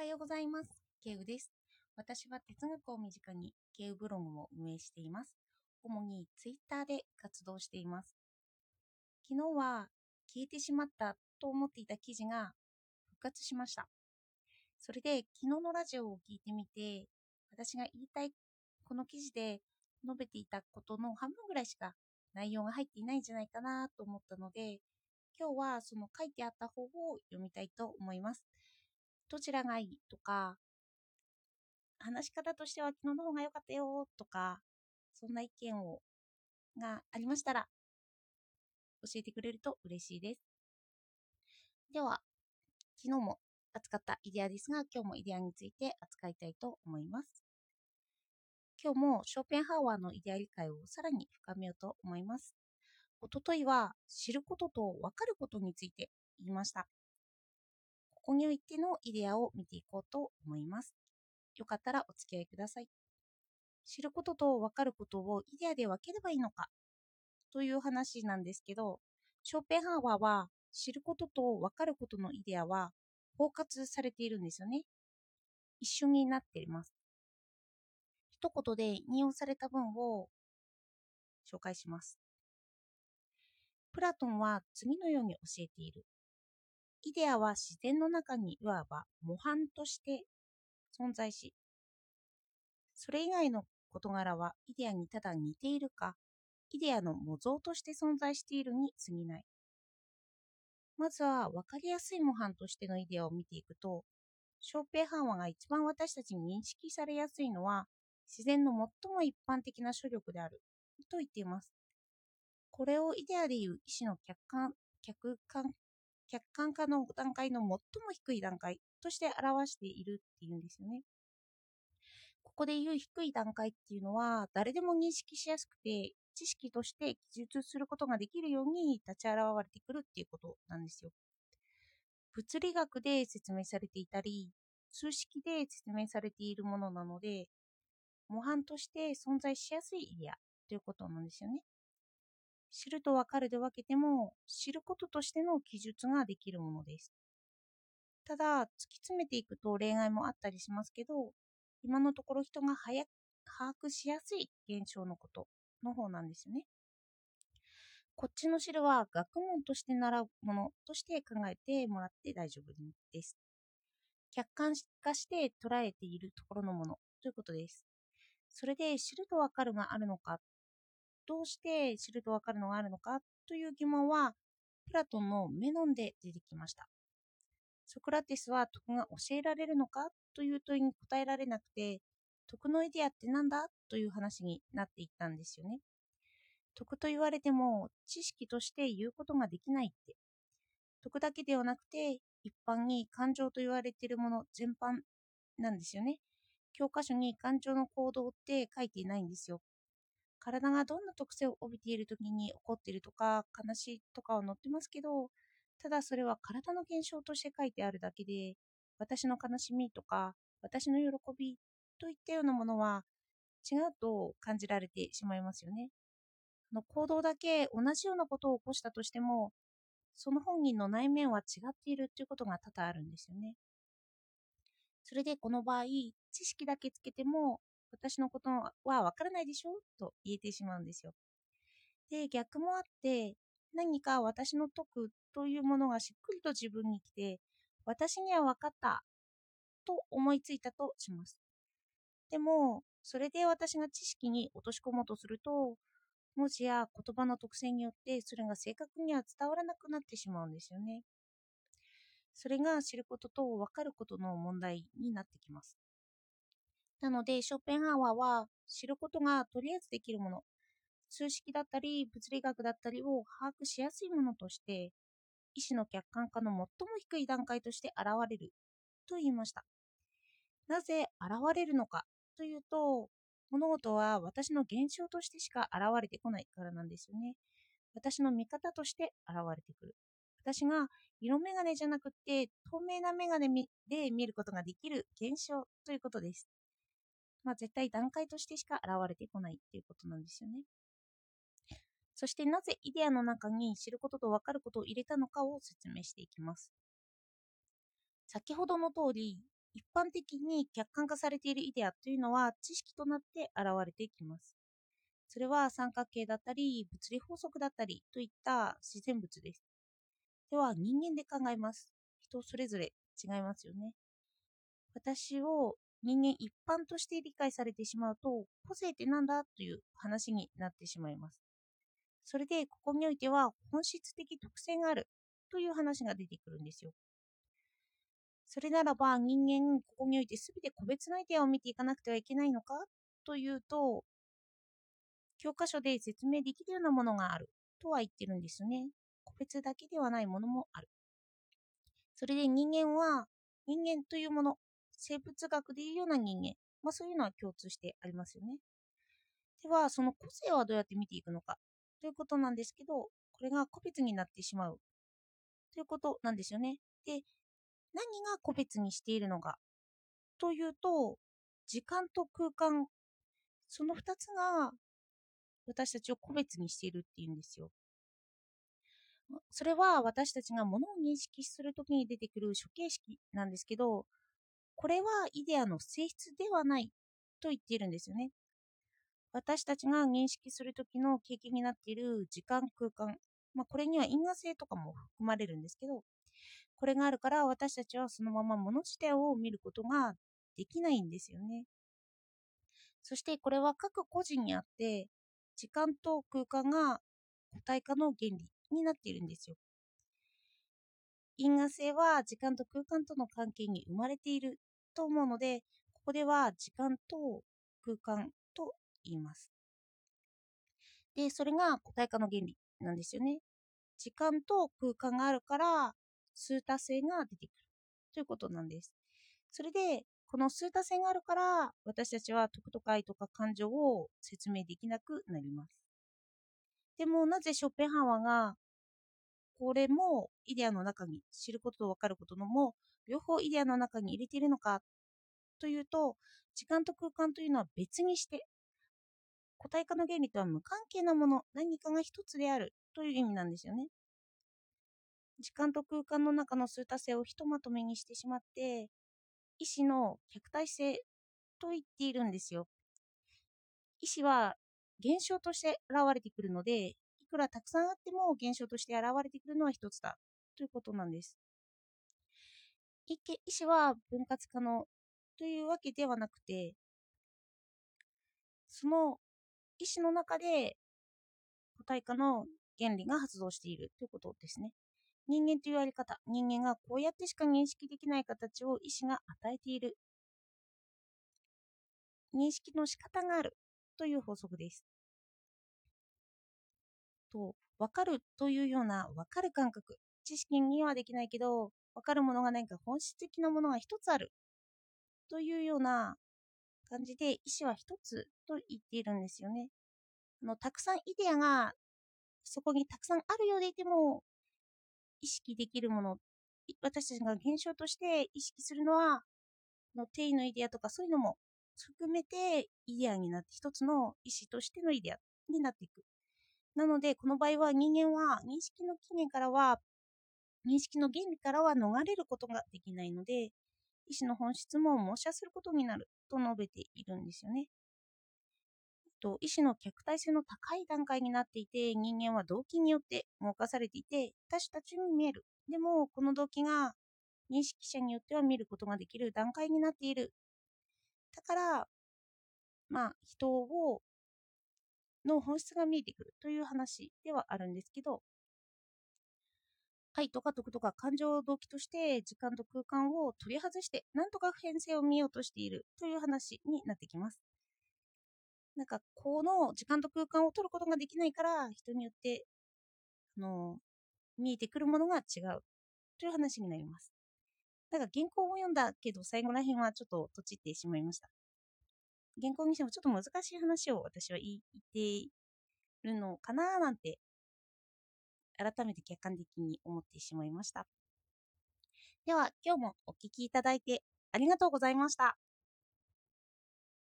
はようございます。ケウです。私は哲学を身近にケウブログも運営しています。主にツイッターで活動しています。昨日は消えてしまったと思っていた記事が復活しました。それで昨日のラジオを聞いてみて、私が言いたいこの記事で述べていたことの半分ぐらいしか内容が入っていないんじゃないかなと思ったので、今日はその書いてあった方を読みたいと思います。どちらがいい？とか、話し方としては昨日の方が良かったよとか、そんな意見をがありましたら、教えてくれると嬉しいです。では、昨日も扱ったイデアですが、今日もイデアについて扱いたいと思います。今日もショーペンハワーのイデア理解をさらに深めようと思います。おとといは知ることと分かることについて言いました。ここにおいてのイデアを見ていこうと思います。よかったらお付き合いください。知ることと分かることをイデアで分ければいいのかという話なんですけど、ショーペンハーワーは知ることと分かることのイデアは包括されているんですよね。一緒になっています。一言で引用された文を紹介します。プラトンは次のように教えている。イデアは自然の中にいわば模範として存在し、それ以外の事柄はイデアにただ似ているか、イデアの模造として存在しているに過ぎない。まずは分かりやすい模範としてのイデアを見ていくと、ショーペンハンワが一番私たちに認識されやすいのは、自然の最も一般的な処力であると言っています。これをイデアでいう意思の客観客観客観化の段階の最も低い段階として表しているっていうんですよね。ここで言う低い段階っていうのは誰でも認識しやすくて知識として記述することができるように立ち現れてくるっていうことなんですよ。物理学で説明されていたり数式で説明されているものなので模範として存在しやすいエリアということなんですよね。知るとわかるで分けても知ることとしての記述ができるものです。ただ突き詰めていくと例外もあったりしますけど今のところ人が早く把握しやすい現象のことの方なんですよね。こっちの知るは学問として習うものとして考えてもらって大丈夫です。客観化して捉えているところのものということです。それで知るとわかるがあるのかどうして知るとわかるのがあるのかという疑問は、プラトンのメノンで出てきました。ソクラテスは徳が教えられるのかという問いに答えられなくて、徳のイディアって何だという話になっていったんですよね。徳と言われても知識として言うことができないって。徳だけではなくて、一般に感情と言われているもの全般なんですよね。教科書に感情の行動って書いていないんですよ。体がどんな特性を帯びている時に怒っているとか悲しいとかは載ってますけどただそれは体の現象として書いてあるだけで私の悲しみとか私の喜びといったようなものは違うと感じられてしまいますよね。の行動だけ同じようなことを起こしたとしてもその本人の内面は違っているということが多々あるんですよね。それでこの場合知識だけつけても私のことはわからないでしょ？と言えてしまうんですよ。で、逆もあって、何か私の解くというものがしっくりと自分に来て、私には分かったと思いついたとします。でも、それで私が知識に落とし込もうとすると、文字や言葉の特性によってそれが正確には伝わらなくなってしまうんですよね。それが知ることと分かることの問題になってきます。なので、ショーペンハワーは知ることがとりあえずできるもの、数式だったり物理学だったりを把握しやすいものとして、意思の客観化の最も低い段階として現れると言いました。なぜ現れるのかというと、物事は私の現象としてしか現れてこないからなんですよね。私の見方として現れてくる。私が色眼鏡じゃなくて透明な眼鏡で見ることができる現象ということです。まあ、絶対段階としてしか現れてこないっていうことなんですよね。そしてなぜイデアの中に知ることと分かることを入れたのかを説明していきます。先ほどの通り、一般的に客観化されているイデアというのは知識となって現れていきます。それは三角形だったり、物理法則だったりといった自然物です。では、人間で考えます。人それぞれ違いますよね。私を人間一般として理解されてしまうと、個性って何だ？という話になってしまいます。それで、ここにおいては本質的特性があるという話が出てくるんですよ。それならば人間、ここにおいて全て個別のアイデアを見ていかなくてはいけないのか？というと、教科書で説明できるようなものがあるとは言ってるんですよね。個別だけではないものもある。それで人間は、人間というもの、生物学でいうような人間、まあそういうのは共通してありますよね。では、その個性はどうやって見ていくのかということなんですけど、これが個別になってしまうということなんですよね。で、何が個別にしているのかというと、時間と空間、その2つが私たちを個別にしているっていうんですよ。それは私たちが物を認識するときに出てくる処形式なんですけど、これはイデアの性質ではないと言っているんですよね。私たちが認識するときの経験になっている時間空間、まあ、これには因果性とかも含まれるんですけど、これがあるから私たちはそのまま物自体を見ることができないんですよね。そしてこれは各個人にあって、時間と空間が個体化の原理になっているんですよ。因果性は時間と空間との関係に生まれていると思うので、ここでは時間と空間と言います。で、それが個体化の原理なんですよね。時間と空間があるから、数多性が出てくるということなんです。それで、この数多性があるから、私たちは徳とか愛とか感情を説明できなくなります。でも、なぜショッペンハワーが、これもイデアの中に知ることと分かることのも、両方イデアの中に入れているのかというと、時間と空間というのは別にして、個体化の原理とは無関係なもの、何かが一つであるという意味なんですよね。時間と空間の中の数多性をひとまとめにしてしまって、意志の客体性と言っているんですよ。意志は現象として現れてくるので、いくらたくさんあっても現象として現れてくるのは一つだということなんです。意志は分割可能というわけではなくて、その意志の中で個体化の原理が発動しているということですね。人間というやり方、人間がこうやってしか認識できない形を意志が与えている。認識の仕方があるという法則です。と、分かるというような分かる感覚、知識にはできないけど、分かるものが何か本質的なものが一つあるというような感じで意思は一つと言っているんですよね。あのたくさんイデアがそこにたくさんあるようでいても意識できるもの、私たちが現象として意識するのは、の定義のイデアとかそういうのも含めてイデアになって、一つの意思としてのイデアになっていく。なので、この場合は人間は認識の起源からは、認識の原理からは逃れることができないので、意思の本質も模写することになると述べているんですよね。と意志の客体性の高い段階になっていて人間は動機によって動かされていて他種たちに見えるでもこの動機が認識者によっては見ることができる段階になっているだからまあ人をの本質が見えてくるという話ではあるんですけど愛とか徳とか感情動機として時間と空間を取り外して何とか普遍性を見ようとしているという話になってきます。なんかこの時間と空間を取ることができないから人によってあの見えてくるものが違うという話になります。なんか原稿を読んだけど最後らへんはちょっととちってしまいました。原稿にしてもちょっと難しい話を私は言っているのかななんて改めて客観的に思ってしまいました。では今日もお聴きいただいてありがとうございました。